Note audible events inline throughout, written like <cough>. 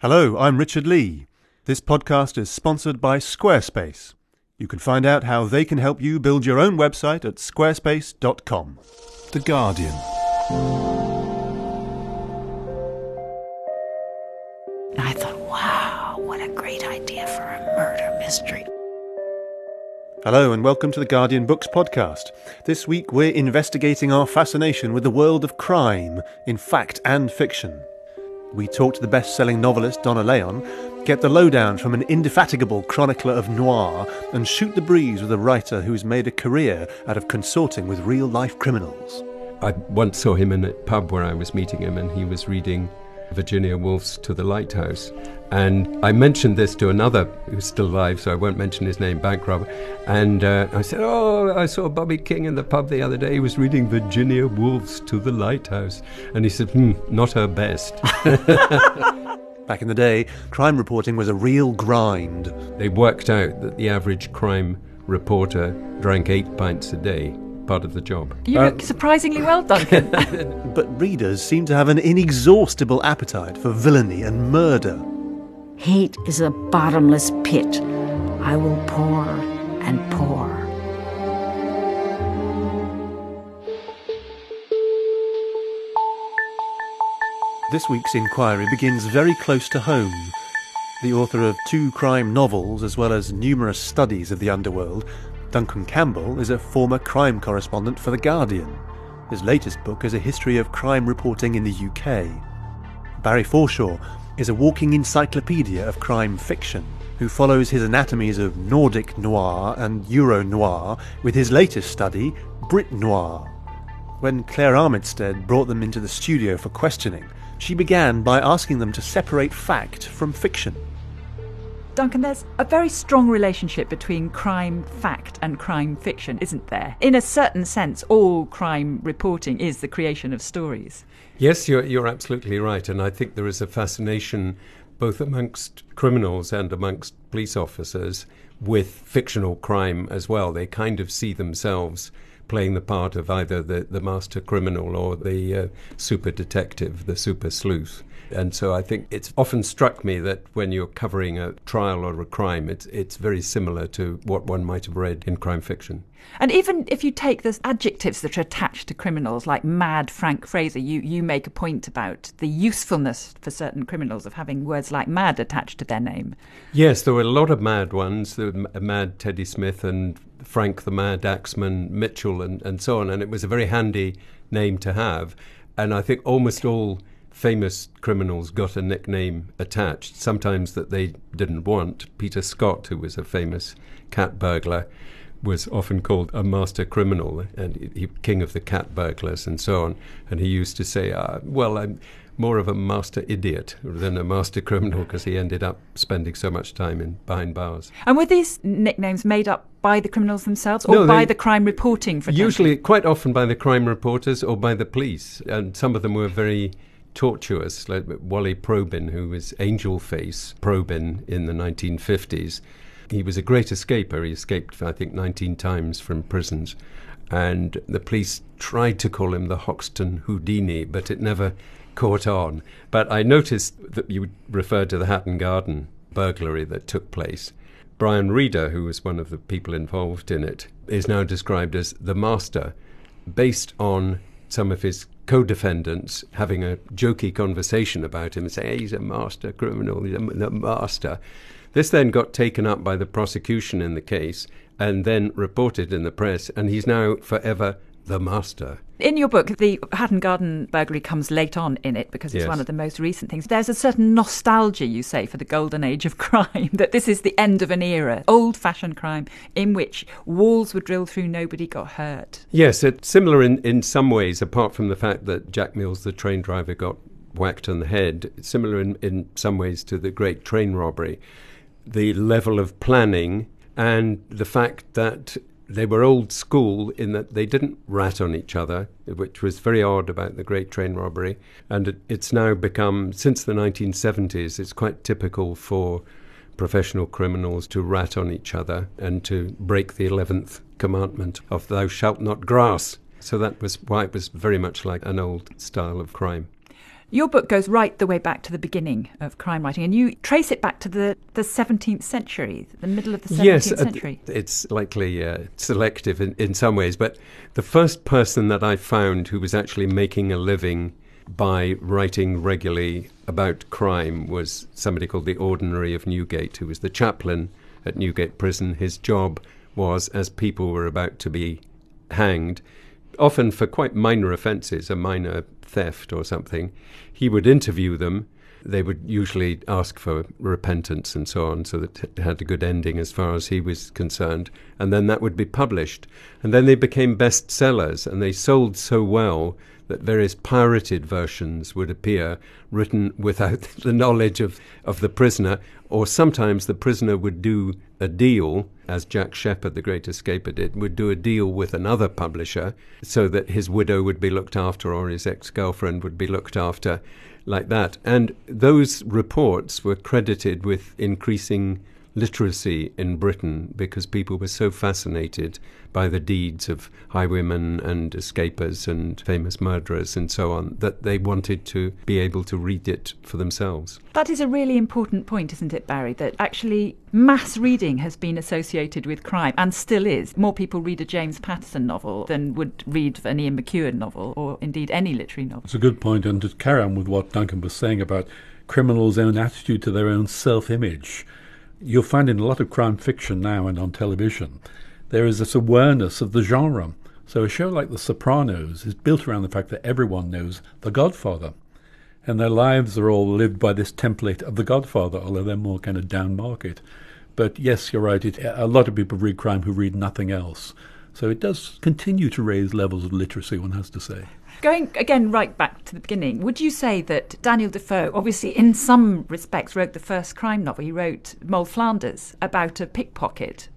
Hello, I'm Richard Lea. This podcast is sponsored by Squarespace. You can find out how they can help you build your own website at squarespace.com. The Guardian. I thought, wow, what a great idea for a murder mystery. Hello, and welcome to the Guardian Books podcast. This week we're investigating our fascination with the world of crime in fact and fiction. We talk to the best selling novelist Donna Leon, get the lowdown from an indefatigable chronicler of noir, and shoot the breeze with a writer who's made a career out of consorting with real life criminals. I once saw him in a pub where I was meeting him, and he was reading Virginia Woolf's To the Lighthouse. And I mentioned this to another who's still alive, so I won't mention his name, bank robber. And uh, I said, Oh, I saw Bobby King in the pub the other day. He was reading Virginia Woolf's To the Lighthouse. And he said, Hmm, not her best. <laughs> Back in the day, crime reporting was a real grind. they worked out that the average crime reporter drank eight pints a day, part of the job. You Uh, look surprisingly well, Duncan. <laughs> But readers seem to have an inexhaustible appetite for villainy and murder. Hate is a bottomless pit. I will pour and pour. This week's inquiry begins very close to home. The author of two crime novels, as well as numerous studies of the underworld, Duncan Campbell is a former crime correspondent for The Guardian. His latest book is a history of crime reporting in the UK. Barry Forshaw is a walking encyclopedia of crime fiction, who follows his anatomies of Nordic noir and Euro noir with his latest study, Brit noir. When Claire Armitstead brought them into the studio for questioning, she began by asking them to separate fact from fiction. Duncan, there's a very strong relationship between crime fact and crime fiction, isn't there? In a certain sense, all crime reporting is the creation of stories. Yes, you're, you're absolutely right. And I think there is a fascination both amongst criminals and amongst police officers with fictional crime as well. They kind of see themselves playing the part of either the, the master criminal or the uh, super detective, the super sleuth. And so I think it's often struck me that when you're covering a trial or a crime, it's, it's very similar to what one might have read in crime fiction. And even if you take the adjectives that are attached to criminals, like mad Frank Fraser, you, you make a point about the usefulness for certain criminals of having words like mad attached to their name. Yes, there were a lot of mad ones, the mad Teddy Smith and Frank the Mad Axeman Mitchell and, and so on, and it was a very handy name to have. And I think almost all famous criminals got a nickname attached, sometimes that they didn't want. Peter Scott, who was a famous cat burglar, was often called a master criminal and he, king of the cat burglars and so on. And he used to say, uh, "Well, I'm more of a master idiot than a master criminal because he ended up spending so much time in behind bars." And were these nicknames made up by the criminals themselves or No, by the crime reporting fraternity? Usually, quite often by the crime reporters or by the police, and some of them were very tortuous, like Wally Probyn, who was Angel Face Probyn in the 1950s. He was a great escaper. He escaped, I think, 19 times from prisons. And the police tried to call him the Hoxton Houdini, but it never caught on. But I noticed that you referred to the Hatton Garden burglary that took place. Brian Reader, who was one of the people involved in it, is now described as the master, based on some of his co defendants having a jokey conversation about him and saying, hey, he's a master criminal, he's a, the master. This then got taken up by the prosecution in the case and then reported in the press, and he's now forever the master. In your book, the Hatton Garden burglary comes late on in it because it's Yes. one of the most recent things. There's a certain nostalgia, you say, for the golden age of <laughs> crime, that this is the end of an era, old fashioned crime, in which walls were drilled through, nobody got hurt. Yes, it's similar in, in some ways, apart from the fact that Jack Mills, the train driver, got whacked on the head. It's similar in, in some ways to the great train robbery. The level of planning and the fact that they were old school in that they didn't rat on each other, which was very odd about the Great Train Robbery. And it, it's now become, since the 1970s, it's quite typical for professional criminals to rat on each other and to break the 11th commandment of thou shalt not grass. So that was why it was very much like an old style of crime. Your book goes right the way back to the beginning of crime writing, and you trace it back to the, the 17th century, the middle of the 17th yes, uh, century. it's likely uh, selective in, in some ways, but the first person that I found who was actually making a living by writing regularly about crime was somebody called the Ordinary of Newgate, who was the chaplain at Newgate Prison. His job was, as people were about to be hanged, often for quite minor offences, a minor theft or something, he would interview them. They would usually ask for repentance and so on, so that it had a good ending as far as he was concerned. And then that would be published. And then they became bestsellers, and they sold so well that various pirated versions would appear, written without <laughs> the knowledge of, of the prisoner, or sometimes the prisoner would do a deal, as Jack Sheppard, the great escaper, did, would do a deal with another publisher so that his widow would be looked after or his ex girlfriend would be looked after, like that. And those reports were credited with increasing literacy in Britain because people were so fascinated by the deeds of highwaymen and escapers and famous murderers and so on that they wanted to be able to read it for themselves. That is a really important point, isn't it, Barry? That actually mass reading has been associated with crime and still is. More people read a James Patterson novel than would read an Ian McEwan novel or indeed any literary novel. It's a good point, and to carry on with what Duncan was saying about criminals' own attitude to their own self image you'll find in a lot of crime fiction now and on television, there is this awareness of the genre. So a show like The Sopranos is built around the fact that everyone knows The Godfather. And their lives are all lived by this template of The Godfather, although they're more kind of down market. But yes, you're right. It, a lot of people read crime who read nothing else. So it does continue to raise levels of literacy, one has to say. Going again right back to the beginning, would you say that Daniel Defoe, obviously in some respects, wrote the first crime novel? He wrote Moll Flanders about a pickpocket.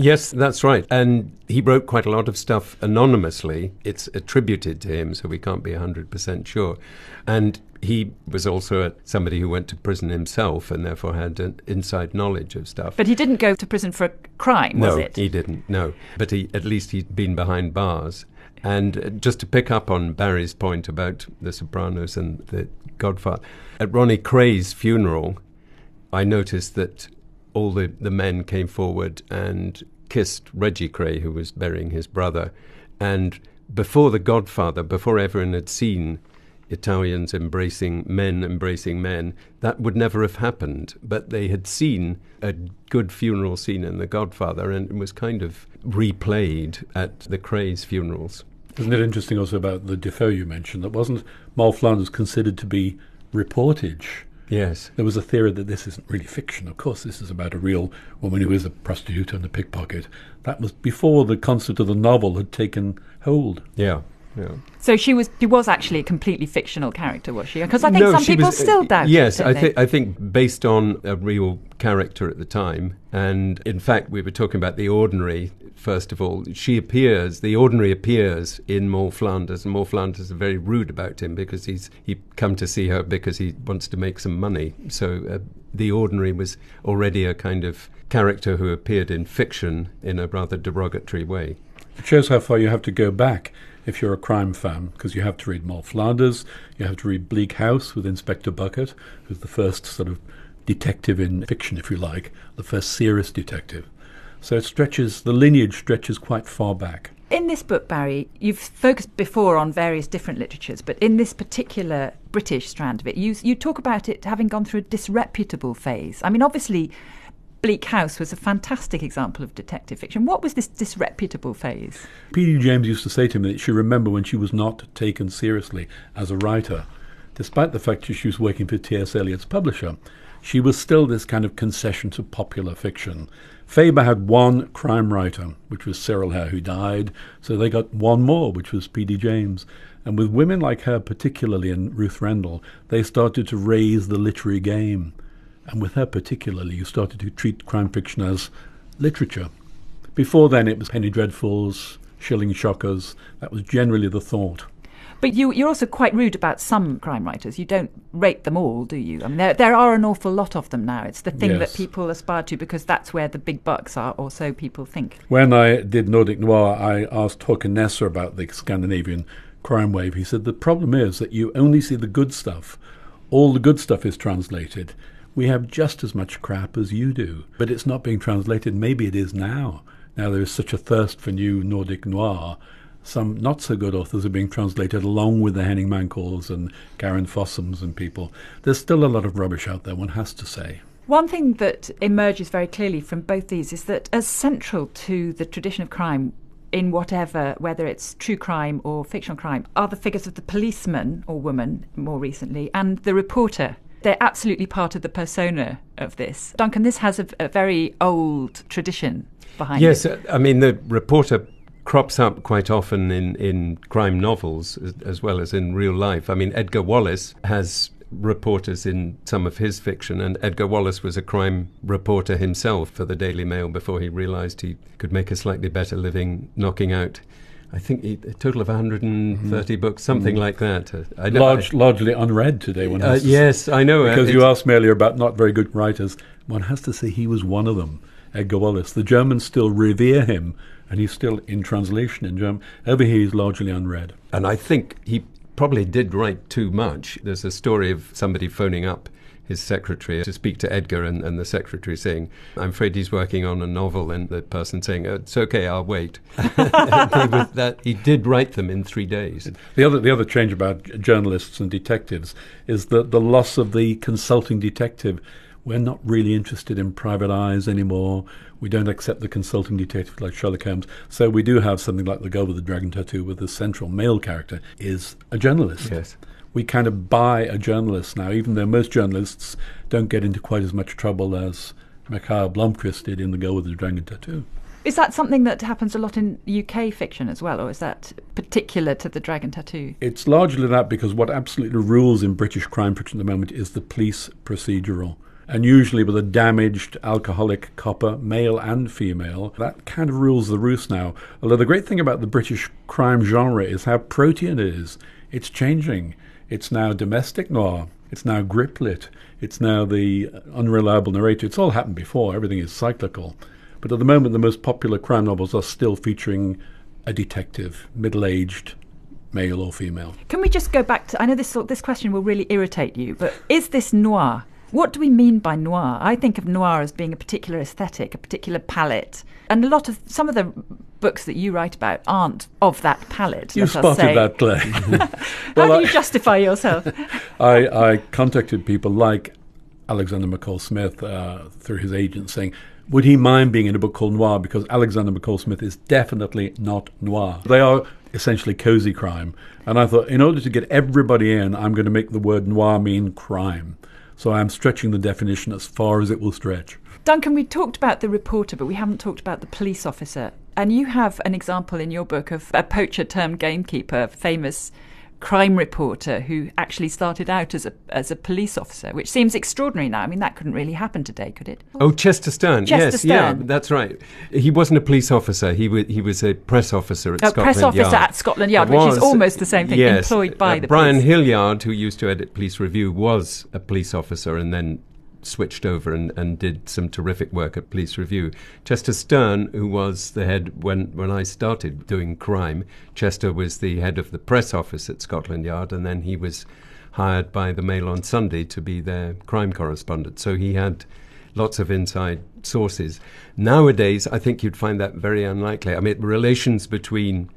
Yes, that's right. And he wrote quite a lot of stuff anonymously. It's attributed to him, so we can't be 100% sure. And he was also somebody who went to prison himself and therefore had an inside knowledge of stuff. But he didn't go to prison for a crime, no, was it? he didn't, no. But he, at least he'd been behind bars. And uh, just to pick up on Barry's point about The Sopranos and The Godfather, at Ronnie Kray's funeral, I noticed that all the, the men came forward and kissed Reggie Kray, who was burying his brother. And before The Godfather, before everyone had seen Italians embracing men, embracing men, that would never have happened. But they had seen a good funeral scene in The Godfather, and it was kind of replayed at the Kray's funerals. Isn't it interesting also about the Defoe you mentioned that wasn't Moll Flanders considered to be reportage? Yes. There was a theory that this isn't really fiction. Of course, this is about a real woman who is a prostitute and a pickpocket. That was before the concept of the novel had taken hold. Yeah. Yeah. So she was she was actually a completely fictional character, was she? Because I think no, some people was, still doubt. Yes, it, I think I think based on a real character at the time, and in fact, we were talking about the ordinary. First of all, she appears. The ordinary appears in Moll Flanders, and Moll Flanders is very rude about him because he's he come to see her because he wants to make some money. So uh, the ordinary was already a kind of character who appeared in fiction in a rather derogatory way. It shows how far you have to go back if you're a crime fan, because you have to read Moll Flanders, you have to read Bleak House with Inspector Bucket, who's the first sort of detective in fiction, if you like, the first serious detective. So it stretches, the lineage stretches quite far back. In this book, Barry, you've focused before on various different literatures, but in this particular British strand of it, you, you talk about it having gone through a disreputable phase. I mean, obviously, Bleak House was a fantastic example of detective fiction. What was this disreputable phase? P.D. James used to say to me that she remembered when she was not taken seriously as a writer. Despite the fact that she was working for T.S. Eliot's publisher, she was still this kind of concession to popular fiction. Faber had one crime writer, which was Cyril Hare, who died, so they got one more, which was P.D. James. And with women like her, particularly, and Ruth Rendell, they started to raise the literary game. And with her particularly, you started to treat crime fiction as literature. Before then, it was penny dreadfuls, shilling shockers. That was generally the thought. But you, you're also quite rude about some crime writers. You don't rate them all, do you? I mean, there, there are an awful lot of them now. It's the thing Yes. that people aspire to because that's where the big bucks are, or so people think. When I did Nordic Noir, I asked Håkan Nesser about the Scandinavian crime wave. He said the problem is that you only see the good stuff. All the good stuff is translated. We have just as much crap as you do, but it's not being translated. Maybe it is now. Now there is such a thirst for new Nordic noir. Some not so good authors are being translated along with the Henning Mankells and Karin Fossums and people. There's still a lot of rubbish out there, one has to say. One thing that emerges very clearly from both these is that, as central to the tradition of crime in whatever, whether it's true crime or fictional crime, are the figures of the policeman or woman more recently and the reporter. They're absolutely part of the persona of this. Duncan, this has a, a very old tradition behind yes, it. Yes, I mean, the reporter crops up quite often in, in crime novels as, as well as in real life. I mean, Edgar Wallace has reporters in some of his fiction, and Edgar Wallace was a crime reporter himself for the Daily Mail before he realized he could make a slightly better living knocking out. I think a total of 130 mm-hmm. books, something mm-hmm. like that. Uh, I know, Large, I, largely unread today. One uh, yes, I know. Uh, because uh, you asked me earlier about not very good writers. One has to say he was one of them, Edgar Wallace. The Germans still revere him, and he's still in translation in German. Over here, he's largely unread. And I think he probably did write too much. There's a story of somebody phoning up his secretary to speak to Edgar, and, and the secretary saying, I'm afraid he's working on a novel, and the person saying, oh, It's okay, I'll wait. <laughs> that, he did write them in three days. The other, the other change about journalists and detectives is that the loss of the consulting detective. We're not really interested in private eyes anymore. We don't accept the consulting detective like Sherlock Holmes. So we do have something like The Girl with the Dragon Tattoo, where the central male character is a journalist. Yes. We kind of buy a journalist now, even though most journalists don't get into quite as much trouble as Mikael Blomkvist did in The Girl with the Dragon Tattoo. Is that something that happens a lot in UK fiction as well, or is that particular to the Dragon Tattoo? It's largely that because what absolutely rules in British crime fiction at the moment is the police procedural and usually with a damaged alcoholic copper, male and female. That kind of rules the roost now. Although the great thing about the British crime genre is how protean it is. It's changing. It's now domestic noir. It's now griplit. It's now the unreliable narrator. It's all happened before. Everything is cyclical. But at the moment, the most popular crime novels are still featuring a detective, middle aged, male or female. Can we just go back to? I know this this question will really irritate you, but is this noir? What do we mean by noir? I think of noir as being a particular aesthetic, a particular palette. And a lot of some of the books that you write about aren't of that palette. You spotted that, Clay. <laughs> <laughs> well, How do you justify yourself? <laughs> I, I, contacted people like Alexander McCall Smith uh, through his agent saying, would he mind being in a book called Noir? Because Alexander McCall Smith is definitely not noir. They are essentially cozy crime. And I thought, in order to get everybody in, I'm going to make the word noir mean crime. So I'm stretching the definition as far as it will stretch. Duncan, we talked about the reporter, but we haven't talked about the police officer. And you have an example in your book of a poacher turned gamekeeper, famous crime reporter who actually started out as a as a police officer, which seems extraordinary now. I mean, that couldn't really happen today, could it? Oh, Chester Stern. Chester yes, Stern. yeah, that's right. He wasn't a police officer. He was he was a press officer at a Scotland press officer Yard. at Scotland Yard, which is almost the same thing. Yes, employed by uh, the Brian police. Hilliard, who used to edit Police Review, was a police officer and then switched over and, and did some terrific work at Police Review. Chester Stern, who was the head when, when I started doing crime, Chester was the head of the press office at Scotland Yard, and then he was hired by the Mail on Sunday to be their crime correspondent. So he had lots of inside sources. Nowadays, I think you'd find that very unlikely. I mean, relations between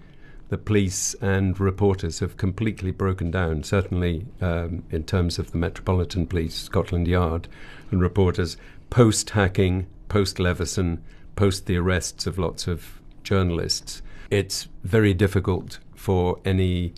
the police and reporters have completely broken down, certainly um, in terms of the Metropolitan Police, Scotland Yard, and reporters post hacking, post Leveson, post the arrests of lots of journalists. It's very difficult for any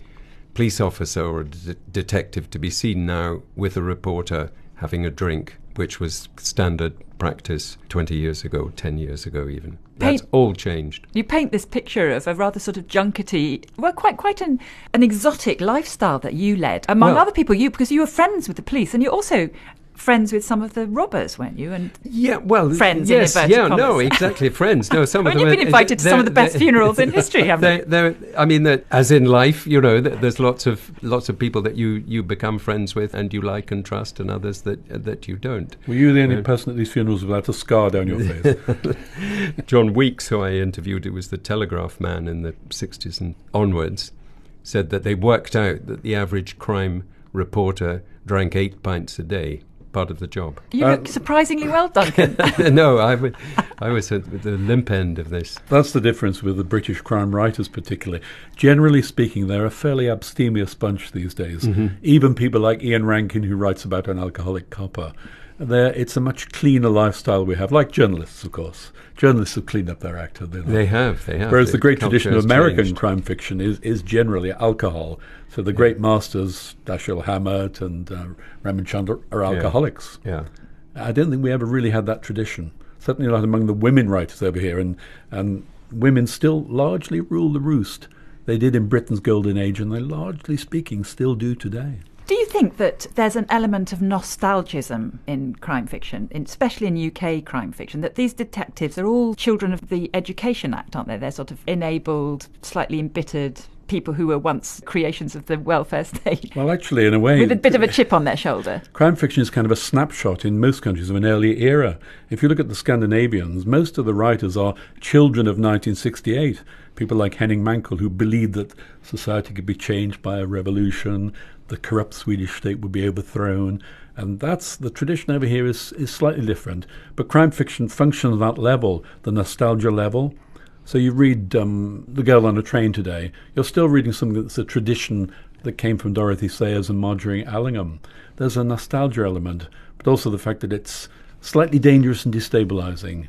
police officer or de- detective to be seen now with a reporter having a drink, which was standard practice 20 years ago, 10 years ago, even. That's paint, all changed. You paint this picture of a rather sort of junkety, well, quite quite an, an exotic lifestyle that you led, among well, other people. You because you were friends with the police, and you also friends with some of the robbers, weren't you? And yeah, well, friends. Yes, yeah, commas. no, exactly, friends. No, some I mean, of them. You've been invited to some of the best funerals in <laughs> history, haven't you? I mean, as in life, you know, there's lots of lots of people that you you become friends with and you like and trust, and others that that you don't. Were you the only uh, person at these funerals without a scar down your face? <laughs> John Weeks, who I interviewed, it was the telegraph man in the '60s and onwards said that they worked out that the average crime reporter drank eight pints a day. Part of the job. You look uh, surprisingly well, Duncan. <laughs> no, I, w- I was at the limp end of this. That's the difference with the British crime writers, particularly. Generally speaking, they're a fairly abstemious bunch these days. Mm-hmm. Even people like Ian Rankin, who writes about an alcoholic copper. They're, it's a much cleaner lifestyle we have, like journalists, of course. Journalists have cleaned up their act, have they not? They have, they have. Whereas the great tradition of American changed. crime fiction is, is generally alcohol. So the great masters, Dashiell Hammett and uh, Raymond Chandler, are alcoholics. Yeah. I don't think we ever really had that tradition. Certainly not among the women writers over here, and and women still largely rule the roost. They did in Britain's golden age, and they largely speaking still do today. Do you think that there's an element of nostalgism in crime fiction, in, especially in UK crime fiction, that these detectives are all children of the Education Act, aren't they? They're sort of enabled, slightly embittered people who were once creations of the welfare <laughs> state Well, actually, in a way, with a bit of a <laughs> chip on their shoulder. crime fiction is kind of a snapshot in most countries of an earlier era. If you look at the Scandinavians, most of the writers are children of 1968. People like Henning Mankell, who believed that society could be changed by a revolution, the corrupt Swedish state would be overthrown. And that's the tradition over here is, is slightly different. But crime fiction functions on that level, the nostalgia level. So you read um, The Girl on a Train today, you're still reading something that's a tradition that came from Dorothy Sayers and Margery Allingham. There's a nostalgia element, but also the fact that it's slightly dangerous and destabilizing.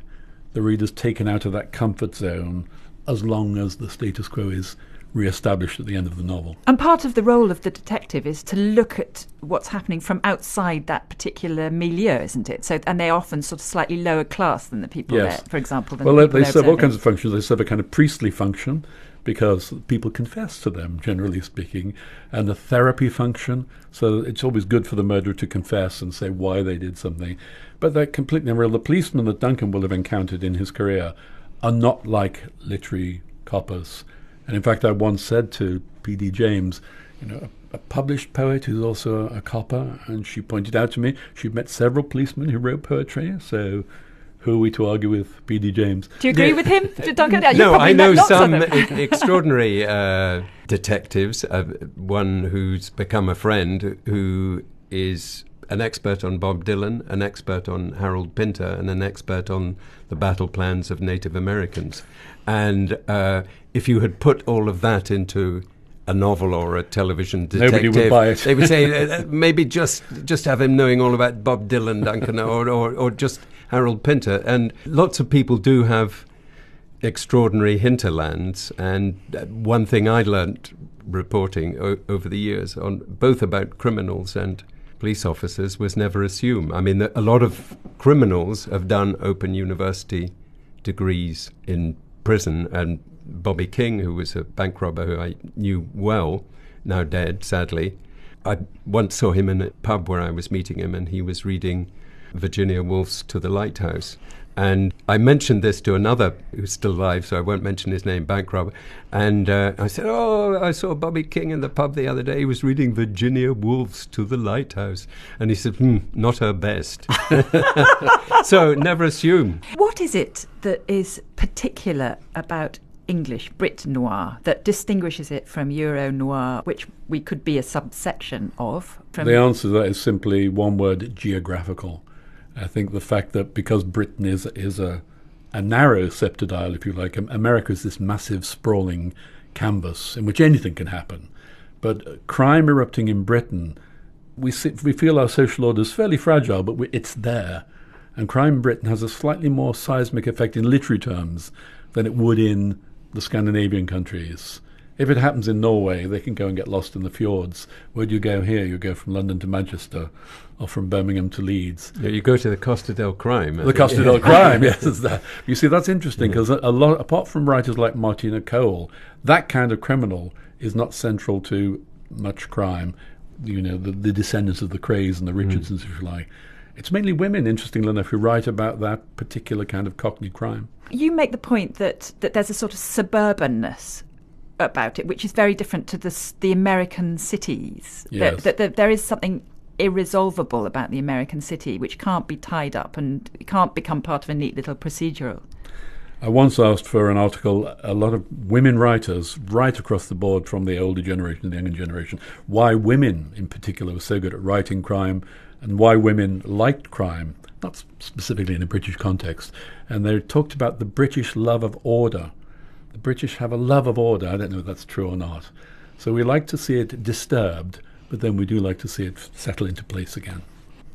The reader's taken out of that comfort zone as long as the status quo is re-established at the end of the novel. And part of the role of the detective is to look at what's happening from outside that particular milieu, isn't it? So, and they're often sort of slightly lower class than the people Yes. there, for example. Well, the they, they serve all kinds of functions. They serve a kind of priestly function because people confess to them, generally speaking, and a therapy function. So it's always good for the murderer to confess and say why they did something. But they're completely unreal. The policemen that Duncan will have encountered in his career are not like literary coppers. And in fact, I once said to P.D. James, you know, a, a published poet who's also a, a copper, and she pointed out to me she'd met several policemen who wrote poetry. So who are we to argue with P.D. James? Do you agree Yeah. with him, Duncan? Yeah, you no, I know met lots of some e- <laughs> extraordinary uh, detectives. Uh, one who's become a friend who is an expert on Bob Dylan, an expert on Harold Pinter, and an expert on the battle plans of Native Americans. And uh, if you had put all of that into a novel or a television detective, Nobody would buy it. they would say <laughs> uh, uh, maybe just just have him knowing all about Bob Dylan, Duncan, or, or or just Harold Pinter. And lots of people do have extraordinary hinterlands. And uh, one thing I learned reporting o- over the years, on both about criminals and police officers, was never assume. I mean, a lot of criminals have done open university degrees in prison, and Bobby King, who was a bank robber who I knew well, now dead, sadly. I once saw him in a pub where I was meeting him, and he was reading Virginia Woolf's To the Lighthouse. And I mentioned this to another who's still alive, so I won't mention his name, bank robber. And uh, I said, Oh, I saw Bobby King in the pub the other day. He was reading Virginia Woolf's To the Lighthouse. And he said, Hmm, not her best. <laughs> so never assume. What is it that is particular about English Brit noir that distinguishes it from Euro noir, which we could be a subsection of? From The answer to that is simply one word geographical. I think the fact that because Britain is, is a, a narrow sceptred isle, if you like, America is this massive, sprawling canvas in which anything can happen. But crime erupting in Britain, we, see, we feel our social order is fairly fragile, but we, it's there. And crime in Britain has a slightly more seismic effect in literary terms than it would in the Scandinavian countries. If it happens in Norway, they can go and get lost in the fjords. Where do you go here? You go from London to Manchester or from Birmingham to Leeds. Yeah, you go to the Costa del Crime. I The think. Costa del Crime, <laughs> yes. It's that. You see, that's interesting because a, a lot, apart from writers like Martina Cole, that kind of criminal is not central to much crime. You know, the, the descendants of the Krays and the hmm. Richardsons, if you like. It's mainly women, interestingly enough, who write about that particular kind of Cockney crime. you make the point that, that there's a sort of suburbanness about it, which is very different to the, the American cities. Yes. That, there is something irresolvable about the American city which can't be tied up and can't become part of a neat little procedural. I once asked for an article, a lot of women writers right across the board from the older generation and the younger generation, why women in particular were so good at writing crime and why women liked crime, not specifically in a British context. And they talked about the British love of order. The British have a love of order. I don't know if that's true or not. So we like to see it disturbed, but then we do like to see it settle into place again.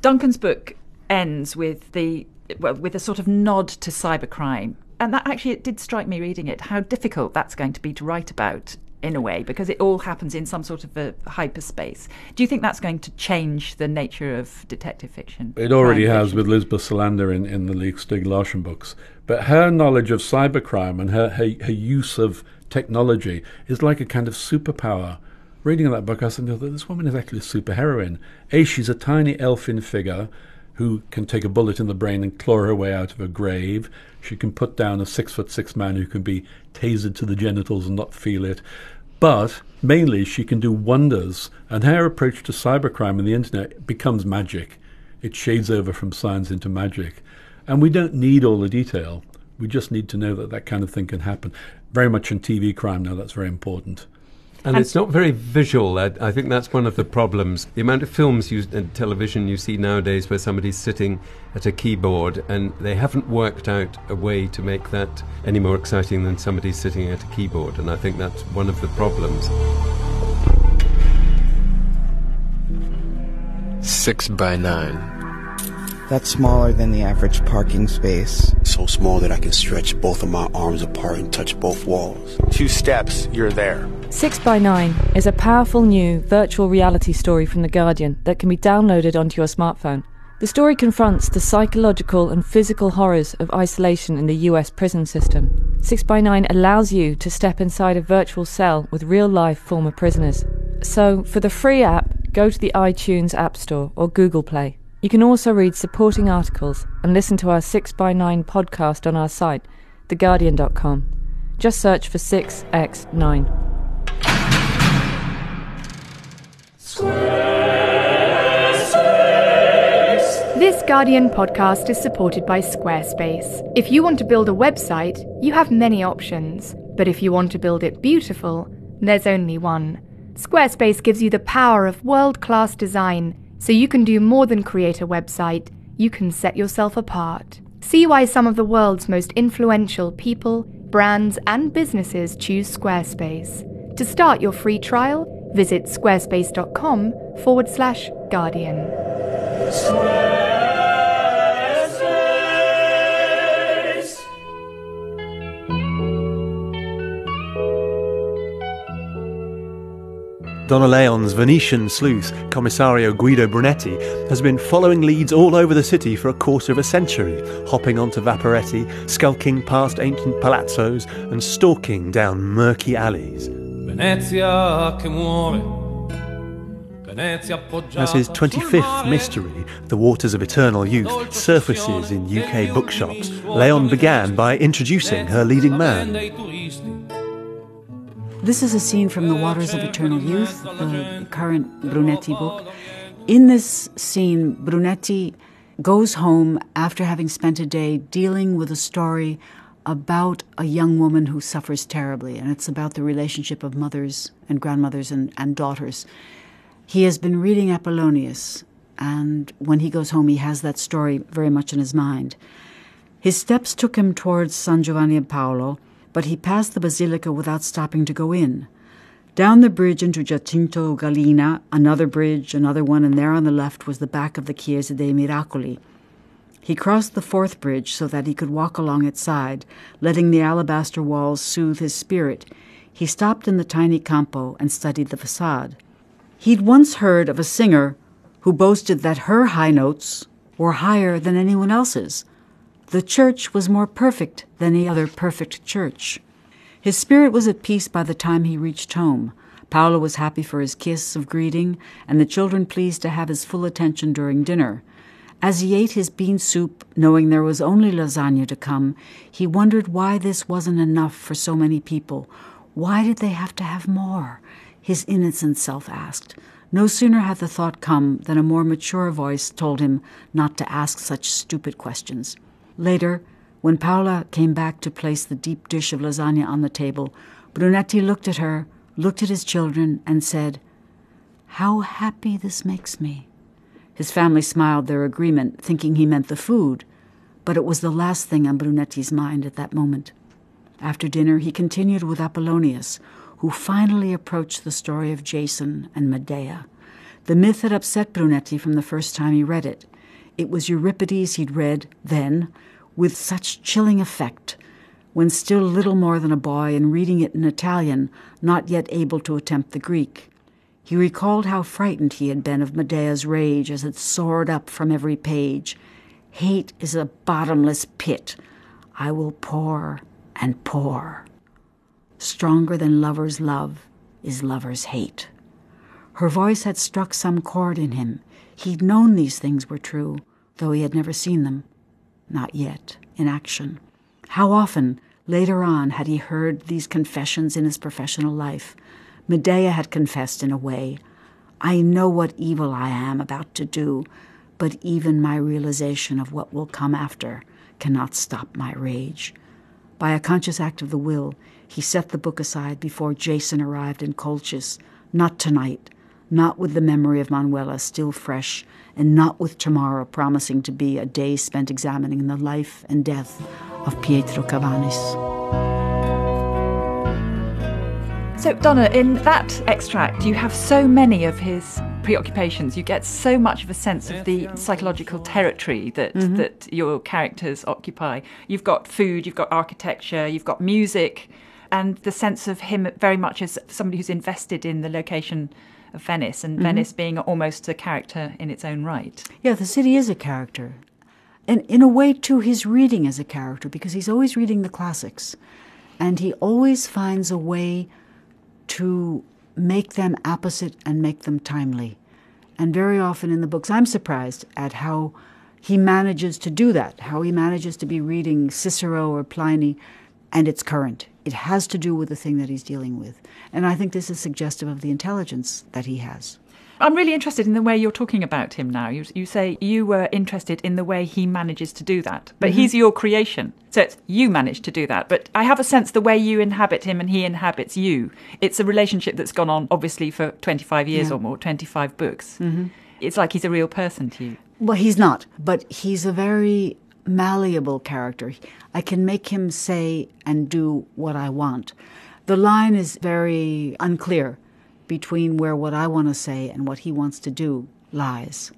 Duncan's book ends with the well, with a sort of nod to cybercrime and that actually it did strike me reading it how difficult that's going to be to write about in a way because it all happens in some sort of a hyperspace. Do you think that's going to change the nature of detective fiction? It already has fiction? with Lisbeth Salander in, in the Leigh Stieg Larsson books. But her knowledge of cybercrime and her, her, her use of technology is like a kind of superpower. Reading that book, I said, this woman is actually a superheroine. A, she's a tiny elfin figure who can take a bullet in the brain and claw her way out of a grave. She can put down a six foot six man who can be tasered to the genitals and not feel it. But mainly, she can do wonders, and her approach to cybercrime and the internet becomes magic. It shades over from science into magic. And we don't need all the detail. We just need to know that that kind of thing can happen. Very much in TV crime now, that's very important. And, and, it's not very visual. I, I, think that's one of the problems. The amount of films you, and television you see nowadays where somebody's sitting at a keyboard and they haven't worked out a way to make that any more exciting than somebody sitting at a keyboard. And I think that's one of the problems. Six by nine. That's smaller than the average parking space. So small that I can stretch both of my arms apart and touch both walls. Two steps, you're there. 6 by 9 is a powerful new virtual reality story from The Guardian that can be downloaded onto your smartphone. The story confronts the psychological and physical horrors of isolation in the US prison system. 6 by 9 allows you to step inside a virtual cell with real life former prisoners. So, for the free app, go to the iTunes App Store or Google Play. You can also read supporting articles and listen to our 6 by 9 podcast on our site, theguardian.com. Just search for 6x9. This Guardian podcast is supported by Squarespace. If you want to build a website, you have many options. But if you want to build it beautiful, there's only one. Squarespace gives you the power of world class design, so you can do more than create a website, you can set yourself apart. See why some of the world's most influential people, brands, and businesses choose Squarespace. To start your free trial, visit squarespace.com forward slash guardian. Donna Leon's Venetian sleuth, Commissario Guido Brunetti, has been following leads all over the city for a quarter of a century, hopping onto Vaporetti, skulking past ancient palazzos, and stalking down murky alleys. Venezia che muore. As his 25th mystery, The Waters of Eternal Youth, surfaces in UK bookshops, Leon began by introducing her leading man. This is a scene from The Waters of Eternal Youth, the current Brunetti book. In this scene, Brunetti goes home after having spent a day dealing with a story about a young woman who suffers terribly, and it's about the relationship of mothers and grandmothers and, and daughters. He has been reading Apollonius, and when he goes home, he has that story very much in his mind. His steps took him towards San Giovanni Paolo, but he passed the basilica without stopping to go in. Down the bridge into Giacinto Gallina, another bridge, another one, and there on the left was the back of the Chiesa dei Miracoli. He crossed the fourth bridge so that he could walk along its side, letting the alabaster walls soothe his spirit. He stopped in the tiny campo and studied the facade. He'd once heard of a singer who boasted that her high notes were higher than anyone else's. The church was more perfect than any other perfect church. His spirit was at peace by the time he reached home. Paola was happy for his kiss of greeting, and the children pleased to have his full attention during dinner. As he ate his bean soup, knowing there was only lasagna to come, he wondered why this wasn't enough for so many people. Why did they have to have more? His innocent self asked. No sooner had the thought come than a more mature voice told him not to ask such stupid questions. Later, When Paola came back to place the deep dish of lasagna on the table, Brunetti looked at her, looked at his children, and said, How happy this makes me. His family smiled their agreement, thinking he meant the food, but it was the last thing on Brunetti's mind at that moment. After dinner, he continued with Apollonius, who finally approached the story of Jason and Medea. The myth had upset Brunetti from the first time he read it. It was Euripides he'd read then, with such chilling effect, when still little more than a boy and reading it in Italian, not yet able to attempt the Greek. He recalled how frightened he had been of Medea's rage as it soared up from every page. Hate is a bottomless pit. I will pour and pour. Stronger than lover's love is lover's hate. Her voice had struck some chord in him. He'd known these things were true, though he had never seen them. Not yet, in action. How often, later on, had he heard these confessions in his professional life? Medea had confessed in a way I know what evil I am about to do, but even my realization of what will come after cannot stop my rage. By a conscious act of the will, he set the book aside before Jason arrived in Colchis. Not tonight, not with the memory of Manuela still fresh, and not with tomorrow promising to be a day spent examining the life and death of Pietro Cabanis. So, Donna, in that extract, you have so many of his preoccupations. You get so much of a sense of the psychological territory that mm-hmm. that your characters occupy. You've got food, you've got architecture, you've got music, and the sense of him very much as somebody who's invested in the location of Venice, and mm-hmm. Venice being almost a character in its own right. Yeah, the city is a character. And in a way, too, he's reading as a character because he's always reading the classics. And he always finds a way to make them apposite and make them timely. And very often in the books, I'm surprised at how he manages to do that, how he manages to be reading Cicero or Pliny and it's current. It has to do with the thing that he's dealing with. And I think this is suggestive of the intelligence that he has. I'm really interested in the way you're talking about him now. You, you say you were interested in the way he manages to do that, but mm-hmm. he's your creation. So it's you manage to do that. But I have a sense the way you inhabit him and he inhabits you, it's a relationship that's gone on obviously for 25 years yeah. or more, 25 books. Mm-hmm. It's like he's a real person to you. Well, he's not, but he's a very malleable character. I can make him say and do what I want. The line is very unclear between where what I want to say and what he wants to do lies.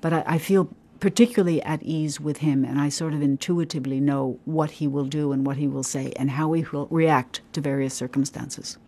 But I, I feel particularly at ease with him, and I sort of intuitively know what he will do and what he will say and how he will react to various circumstances.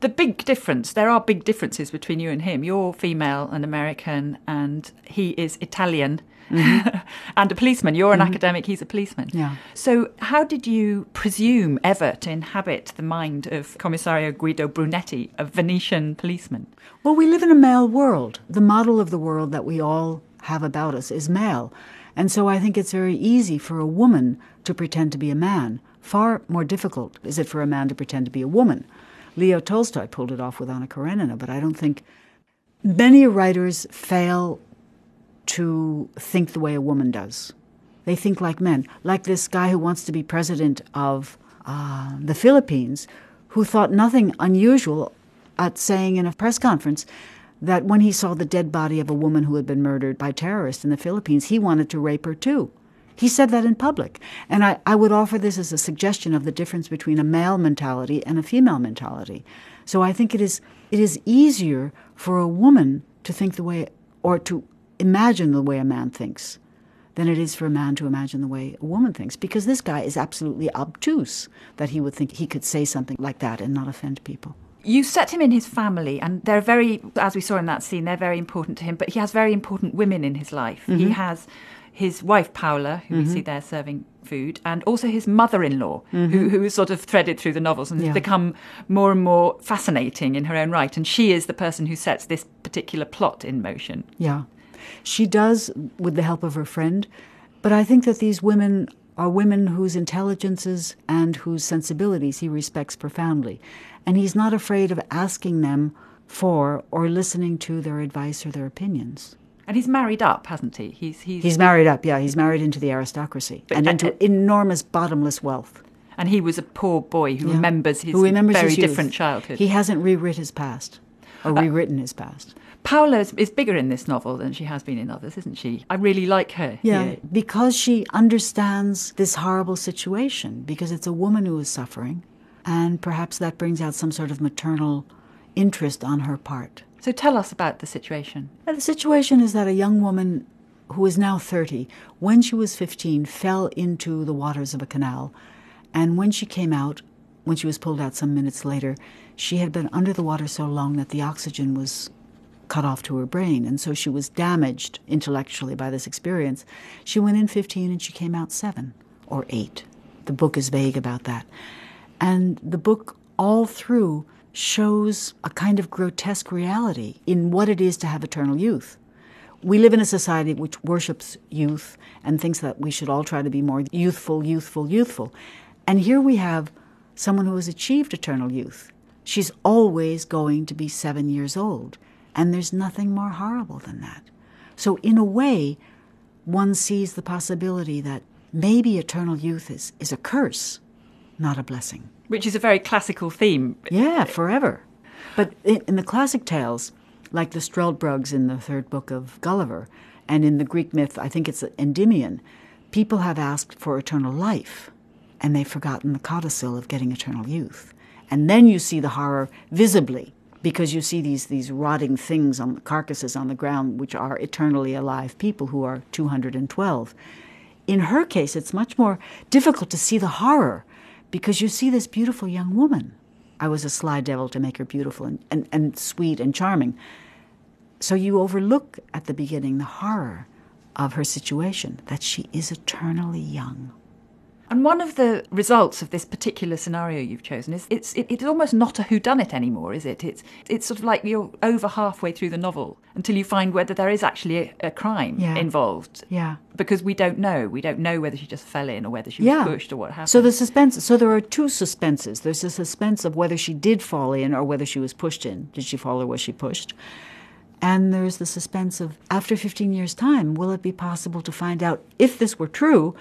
The big difference, there are big differences between you and him. You're female and American, and he is Italian mm-hmm. <laughs> and a policeman. You're an mm-hmm. academic, he's a policeman. Yeah. So, how did you presume ever to inhabit the mind of Commissario Guido Brunetti, a Venetian policeman? Well, we live in a male world. The model of the world that we all have about us is male. And so I think it's very easy for a woman to pretend to be a man. Far more difficult is it for a man to pretend to be a woman. Leo Tolstoy pulled it off with Anna Karenina, but I don't think many writers fail to think the way a woman does. They think like men, like this guy who wants to be president of uh, the Philippines, who thought nothing unusual at saying in a press conference that when he saw the dead body of a woman who had been murdered by terrorists in the Philippines, he wanted to rape her too. He said that in public. And I, I would offer this as a suggestion of the difference between a male mentality and a female mentality. So I think it is, it is easier for a woman to think the way, or to imagine the way a man thinks than it is for a man to imagine the way a woman thinks. Because this guy is absolutely obtuse that he would think he could say something like that and not offend people. You set him in his family, and they're very, as we saw in that scene, they're very important to him. But he has very important women in his life. Mm-hmm. He has his wife Paola, who mm-hmm. we see there serving food, and also his mother-in-law, mm-hmm. who, who is sort of threaded through the novels and yeah. has become more and more fascinating in her own right. And she is the person who sets this particular plot in motion. Yeah. She does with the help of her friend, but I think that these women are women whose intelligences and whose sensibilities he respects profoundly. And he's not afraid of asking them for or listening to their advice or their opinions. And he's married up, hasn't he? He's he's, he's married up. Yeah, he's married into the aristocracy but, and into uh, enormous bottomless wealth. And he was a poor boy who yeah. remembers his who remembers very his different childhood. He hasn't rewritten his past or uh, rewritten his past. Paola is, is, bigger in this novel than she has been in others, isn't she? I really like her. Yeah, here. because she understands this horrible situation, because it's a woman who is suffering, and perhaps that brings out some sort of maternal interest on her part. So tell us about the situation. The situation is that a young woman who is now 30, when she was 15, fell into the waters of a canal. And when she came out, when she was pulled out some minutes later, she had been under the water so long that the oxygen was cut off to her brain. And so she was damaged intellectually by this experience. She went in 15 and she came out 7 or 8. The book is vague about that. And the book, all through, shows a kind of grotesque reality in what it is to have eternal youth. We live in a society which worships youth and thinks that we should all try to be more youthful, youthful, youthful. And here we have someone who has achieved eternal youth. She's always going to be seven years old. And there's nothing more horrible than that. So, in a way, one sees the possibility that maybe eternal youth is, is a curse, not a blessing which is a very classical theme. Yeah, forever. But in, in the classic tales, like the Struldbrugs in the third book of Gulliver, and in the Greek myth, I think it's Endymion, people have asked for eternal life, and they've forgotten the codicil of getting eternal youth. And then you see the horror visibly, because you see these, these rotting things on the carcasses on the ground, which are eternally alive people who are 212. In her case, it's much more difficult to see the horror because you see this beautiful young woman. I was a sly devil to make her beautiful and, and, and sweet and charming. So you overlook at the beginning the horror of her situation, that she is eternally young. And one of the results of this particular scenario you've chosen is it's it, it's almost not a whodunit anymore, is it? It's it's sort of like you're over halfway through the novel until you find whether there is actually a, a crime yeah. involved. Yeah. Because we don't know. We don't know whether she just fell in or whether she was pushed or what happened. So the suspense so there are two suspenses. There's a suspense of whether she did fall in or whether she was pushed in. Did she fall or was she pushed? And there's the suspense of after 15 years' time, will it be possible to find out if this were true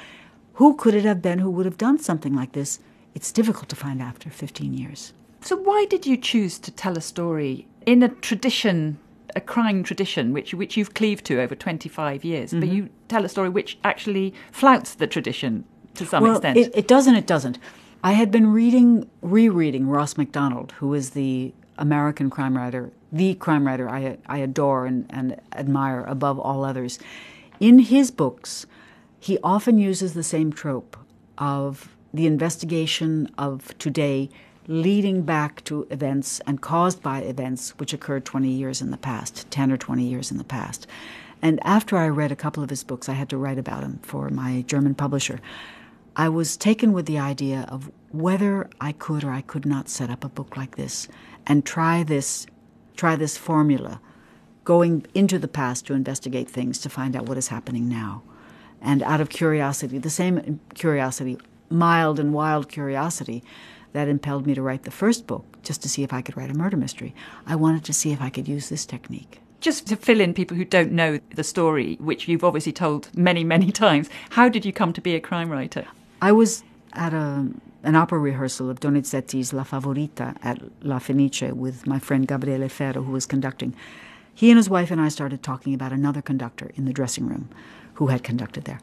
who could it have been who would have done something like this? It's difficult to find after 15 years. So, why did you choose to tell a story in a tradition, a crime tradition, which, which you've cleaved to over 25 years, mm-hmm. but you tell a story which actually flouts the tradition to some well, extent? It, it does and it doesn't. I had been reading, rereading Ross Macdonald, who is the American crime writer, the crime writer I, I adore and, and admire above all others. In his books, he often uses the same trope of the investigation of today leading back to events and caused by events which occurred 20 years in the past, 10 or 20 years in the past. And after I read a couple of his books, I had to write about him for my German publisher. I was taken with the idea of whether I could or I could not set up a book like this and try this try this formula going into the past to investigate things to find out what is happening now and out of curiosity, the same curiosity, mild and wild curiosity, that impelled me to write the first book, just to see if I could write a murder mystery. I wanted to see if I could use this technique. Just to fill in people who don't know the story, which you've obviously told many, many <laughs> times, how did you come to be a crime writer? I was at a, an opera rehearsal of Donizetti's La Favorita at La Fenice with my friend Gabriele Ferro, who was conducting. He and his wife and I started talking about another conductor in the dressing room who had conducted there.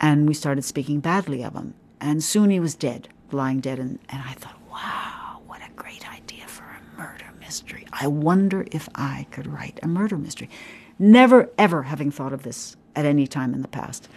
And we started speaking badly of him. And soon he was dead, lying dead. And, and I thought, wow, what a great idea for a murder mystery. I wonder if I could write a murder mystery. Never, ever having thought of this at any time in the past.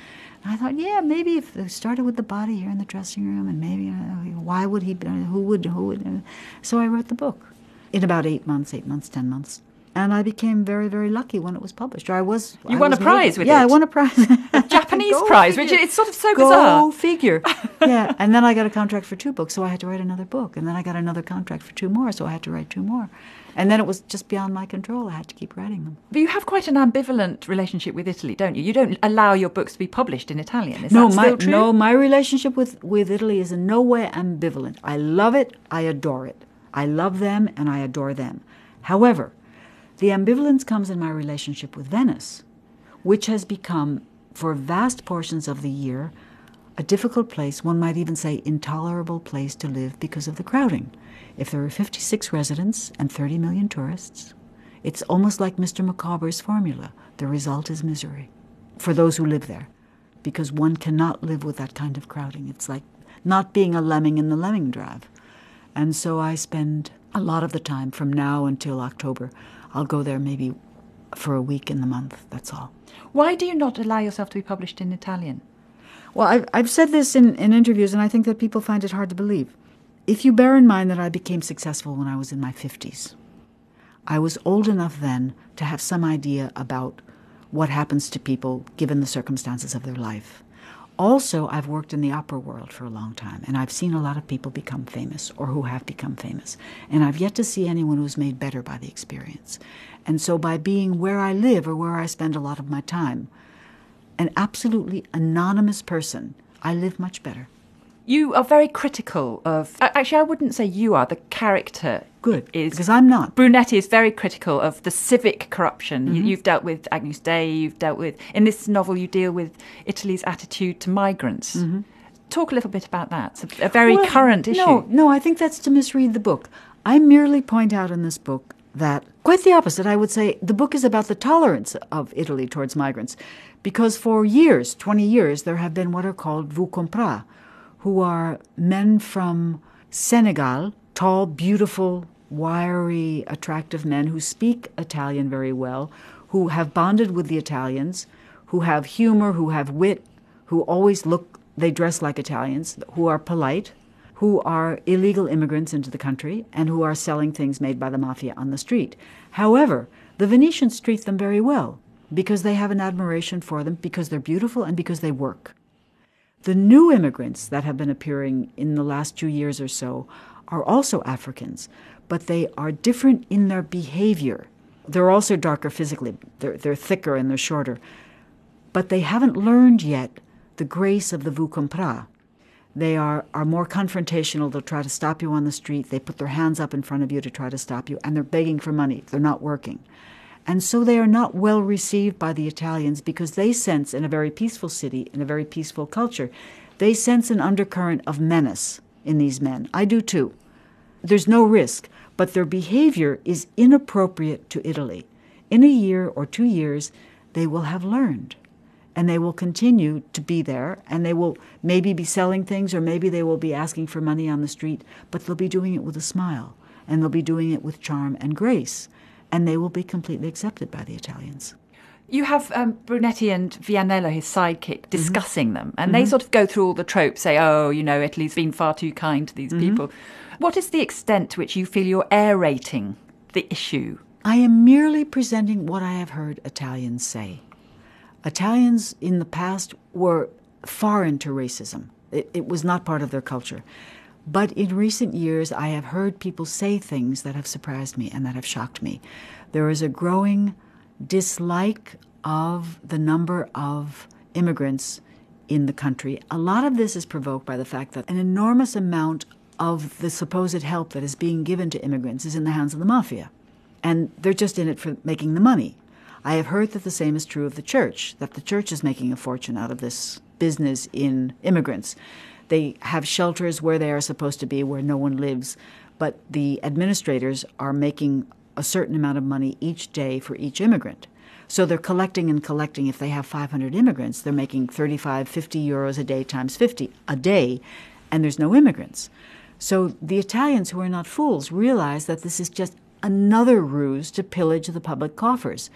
I thought, yeah, maybe if they started with the body here in the dressing room, and maybe uh, why would he? Who would? Who would? Uh, so I wrote the book in about eight months, eight months, ten months and I became very, very lucky when it was published. Or I was. You I won was a prize with yeah, it. Yeah, I won a prize, <laughs> a Japanese prize, figure. which it's sort of so Go bizarre. Figure. <laughs> yeah, and then I got a contract for two books, so I had to write another book, and then I got another contract for two more, so I had to write two more. And then it was just beyond my control. I had to keep writing them. But you have quite an ambivalent relationship with Italy, don't you? You don't allow your books to be published in Italian. Is no, that my? No, my relationship with, with Italy is in no way ambivalent. I love it. I adore it. I love them and I adore them. However, the ambivalence comes in my relationship with Venice, which has become, for vast portions of the year, a difficult place, one might even say intolerable place to live because of the crowding. If there are 56 residents and 30 million tourists, it's almost like Mr. Micawber's formula. The result is misery for those who live there, because one cannot live with that kind of crowding. It's like not being a lemming in the lemming drive. And so I spend a lot of the time from now until October. I'll go there maybe for a week in the month, that's all. Why do you not allow yourself to be published in Italian? Well, I've, I've said this in, in interviews, and I think that people find it hard to believe. If you bear in mind that I became successful when I was in my 50s, I was old enough then to have some idea about what happens to people given the circumstances of their life. Also, I've worked in the opera world for a long time, and I've seen a lot of people become famous or who have become famous. And I've yet to see anyone who's made better by the experience. And so, by being where I live or where I spend a lot of my time, an absolutely anonymous person, I live much better. You are very critical of. Actually, I wouldn't say you are. The character Good, is because I'm not. Brunetti is very critical of the civic corruption. Mm-hmm. You, have dealt with Agnus Dei. You've dealt with in this novel. You deal with Italy's attitude to migrants. Mm-hmm. Talk a little bit about that. It's a, a very Well, current issue. No, no, I think that's to misread the book. I merely point out in this book that quite the opposite. I would say the book is about the tolerance of Italy towards migrants, because for years, twenty years, there have been what are called vous compras, who are men from Senegal, tall, beautiful, wiry, attractive men who speak Italian very well, who have bonded with the Italians, who have humor, who have wit, who always look, they dress like Italians, who are polite, who are illegal immigrants into the country, and who are selling things made by the mafia on the street. However, the Venetians treat them very well because they have an admiration for them, because they're beautiful, and because they work. The new immigrants that have been appearing in the last two years or so are also Africans, but they are different in their behavior. They're also darker physically, they're, they're thicker and they're shorter. But they haven't learned yet the grace of the vous compras. They are, are more confrontational. They'll try to stop you on the street. They put their hands up in front of you to try to stop you, and they're begging for money. They're not working. And so they are not well received by the Italians because they sense, in a very peaceful city, in a very peaceful culture, they sense an undercurrent of menace in these men. I do too. There's no risk, but their behavior is inappropriate to Italy. In a year or two years, they will have learned. And they will continue to be there, and they will maybe be selling things, or maybe they will be asking for money on the street, but they'll be doing it with a smile, and they'll be doing it with charm and grace and they will be completely accepted by the Italians. You have um, Brunetti and Vianello, his sidekick, discussing them, and Mhm. they sort of go through all the tropes, say, oh, you know, Italy's been far too kind to these Mhm. people. What is the extent to which you feel you're aerating the issue? I am merely presenting what I have heard Italians say. Italians in the past were foreign to racism, it, it was not part of their culture. But in recent years, I have heard people say things that have surprised me and that have shocked me. There is a growing dislike of the number of immigrants in the country. A lot of this is provoked by the fact that an enormous amount of the supposed help that is being given to immigrants is in the hands of the mafia. And they're just in it for making the money. I have heard that the same is true of the church, that the church is making a fortune out of this business in immigrants. They have shelters where they are supposed to be, where no one lives, but the administrators are making a certain amount of money each day for each immigrant. So they're collecting and collecting. If they have 500 immigrants, they're making 35, 50 euros a day times 50 a day, and there's no immigrants. So the Italians, who are not fools, realize that this is just another ruse to pillage the public coffers.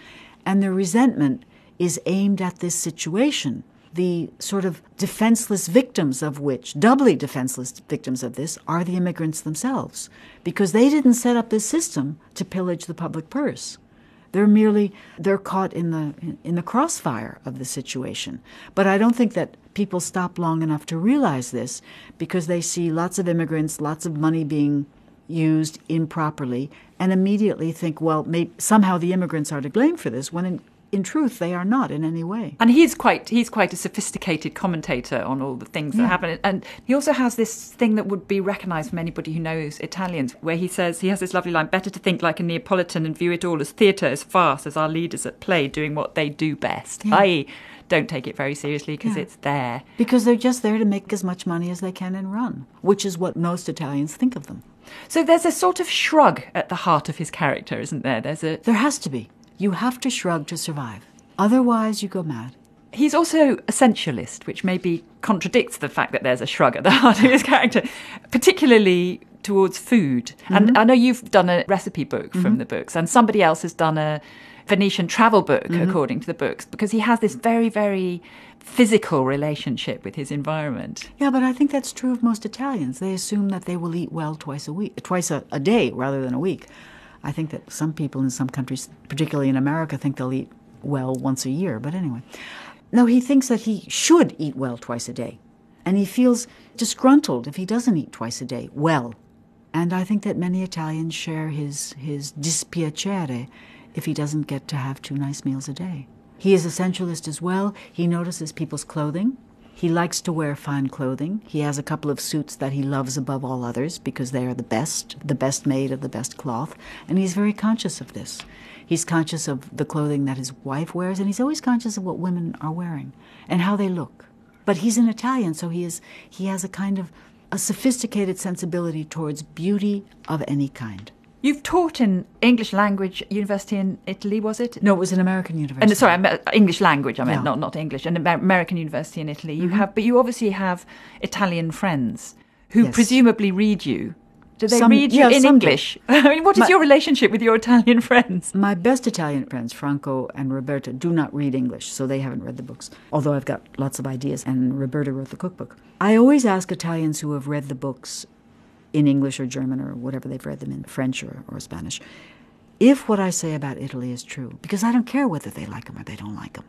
And their resentment is aimed at this situation the sort of defenseless victims of which, doubly defenseless victims of this, are the immigrants themselves, because they didn't set up this system to pillage the public purse. They're merely they're caught in the in the crossfire of the situation. But I don't think that people stop long enough to realize this because they see lots of immigrants, lots of money being used improperly, and immediately think, well, maybe, somehow the immigrants are to blame for this. When in in truth, they are not in any way. And he's quite he's quite a sophisticated commentator on all the things that Yeah. happen. And he also has this thing that would be recognised from anybody who knows Italians, where he says he has this lovely line: "Better to think like a Neapolitan and view it all as theatre, as farce, as our leaders at play doing what they do best." Yeah. I.e., don't take it very seriously because Yeah. it's there. Because they're just there to make as much money as they can and run, which is what most Italians think of them. So there's a sort of shrug at the heart of his character, isn't there? There's a There has to be. You have to shrug to survive. Otherwise, you go mad. He's also essentialist, which maybe contradicts the fact that there's a shrug at the <laughs> heart of his character, particularly towards food. And Mhm. I know you've done a recipe book from Mhm. the books, and somebody else has done a Venetian travel book Mhm. according to the books, because he has this very, very physical relationship with his environment. Yeah, but I think that's true of most Italians. They assume that they will eat well twice a week, twice a, a day rather than a week. I think that some people in some countries, particularly in America, think they'll eat well once a year. But anyway, no, he thinks that he should eat well twice a day, and he feels disgruntled if he doesn't eat twice a day well. And I think that many Italians share his his dispiacere if he doesn't get to have two nice meals a day. He is essentialist as well. He notices people's clothing. He likes to wear fine clothing. He has a couple of suits that he loves above all others because they are the best, the best made of the best cloth, and he's very conscious of this. He's conscious of the clothing that his wife wears, and he's always conscious of what women are wearing and how they look. But he's an Italian, so he is he has a kind of a sophisticated sensibility towards beauty of any kind. You've taught in English language university in Italy, was it? No, it was an American university. And sorry, I meant English language. I meant Yeah. not not English. An American university in Italy. You Mhm. have, but you obviously have Italian friends who Yes. presumably read you. Do they Some- read you yeah, in. English? <laughs> I mean, what is My- your relationship with your Italian <laughs> friends? My best Italian friends, Franco and Roberta, do not read English, so they haven't read the books. Although I've got lots of ideas, and Roberta wrote the cookbook. I always ask Italians who have read the books in English or German or whatever they've read them in, French or, or Spanish, if what I say about Italy is true, because I don't care whether they like them or they don't like them.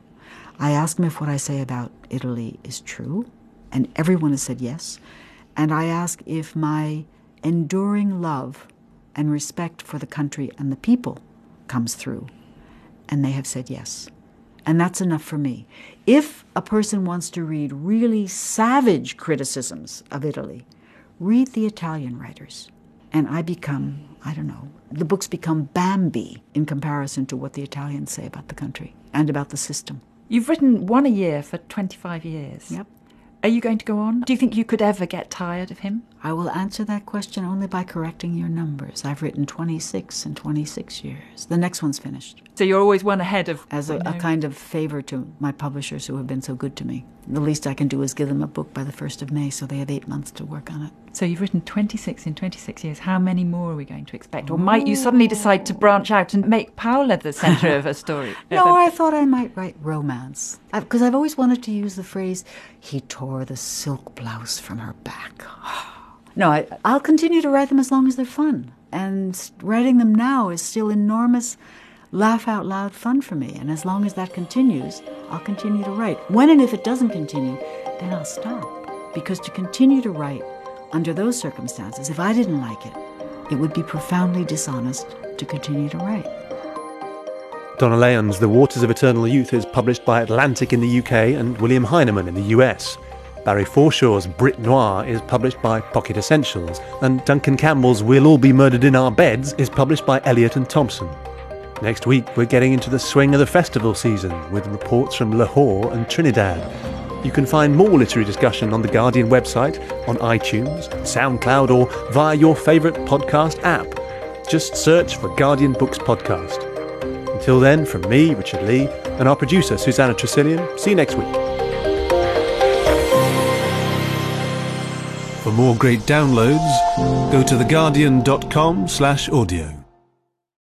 I ask them if what I say about Italy is true, and everyone has said yes. And I ask if my enduring love and respect for the country and the people comes through. And they have said yes. And that's enough for me. If a person wants to read really savage criticisms of Italy, read the Italian writers. And I become, I don't know, the books become Bambi in comparison to what the Italians say about the country and about the system. You've written one a year for 25 years. Yep. Are you going to go on? Do you think you could ever get tired of him? I will answer that question only by correcting your numbers. I've written 26 in 26 years. The next one's finished. So you're always one ahead of. As a, a kind of favor to my publishers who have been so good to me. The least I can do is give them a book by the 1st of May, so they have eight months to work on it. So you've written 26 in 26 years. How many more are we going to expect? Or might you oh. suddenly decide to branch out and make Paola the centre of a <laughs> story? No, I thought I might write romance. Because I've always wanted to use the phrase, he tore the silk blouse from her back. <sighs> no, I, I'll continue to write them as long as they're fun. And writing them now is still enormous laugh out loud fun for me. And as long as that continues, I'll continue to write. When and if it doesn't continue, then I'll stop. Because to continue to write under those circumstances, if I didn't like it, it would be profoundly dishonest to continue to write. Donna Leon's The Waters of Eternal Youth is published by Atlantic in the UK and William Heinemann in the US. Barry Forshaw's Brit Noir is published by Pocket Essentials, and Duncan Campbell's We'll All Be Murdered in Our Beds is published by Elliott and Thompson. Next week, we're getting into the swing of the festival season with reports from Lahore and Trinidad. You can find more literary discussion on the Guardian website, on iTunes, SoundCloud, or via your favourite podcast app. Just search for Guardian Books Podcast. Until then, from me, Richard Lea, and our producer, Susannah Tresilian, see you next week. For more great downloads, go to theguardian.com slash audio.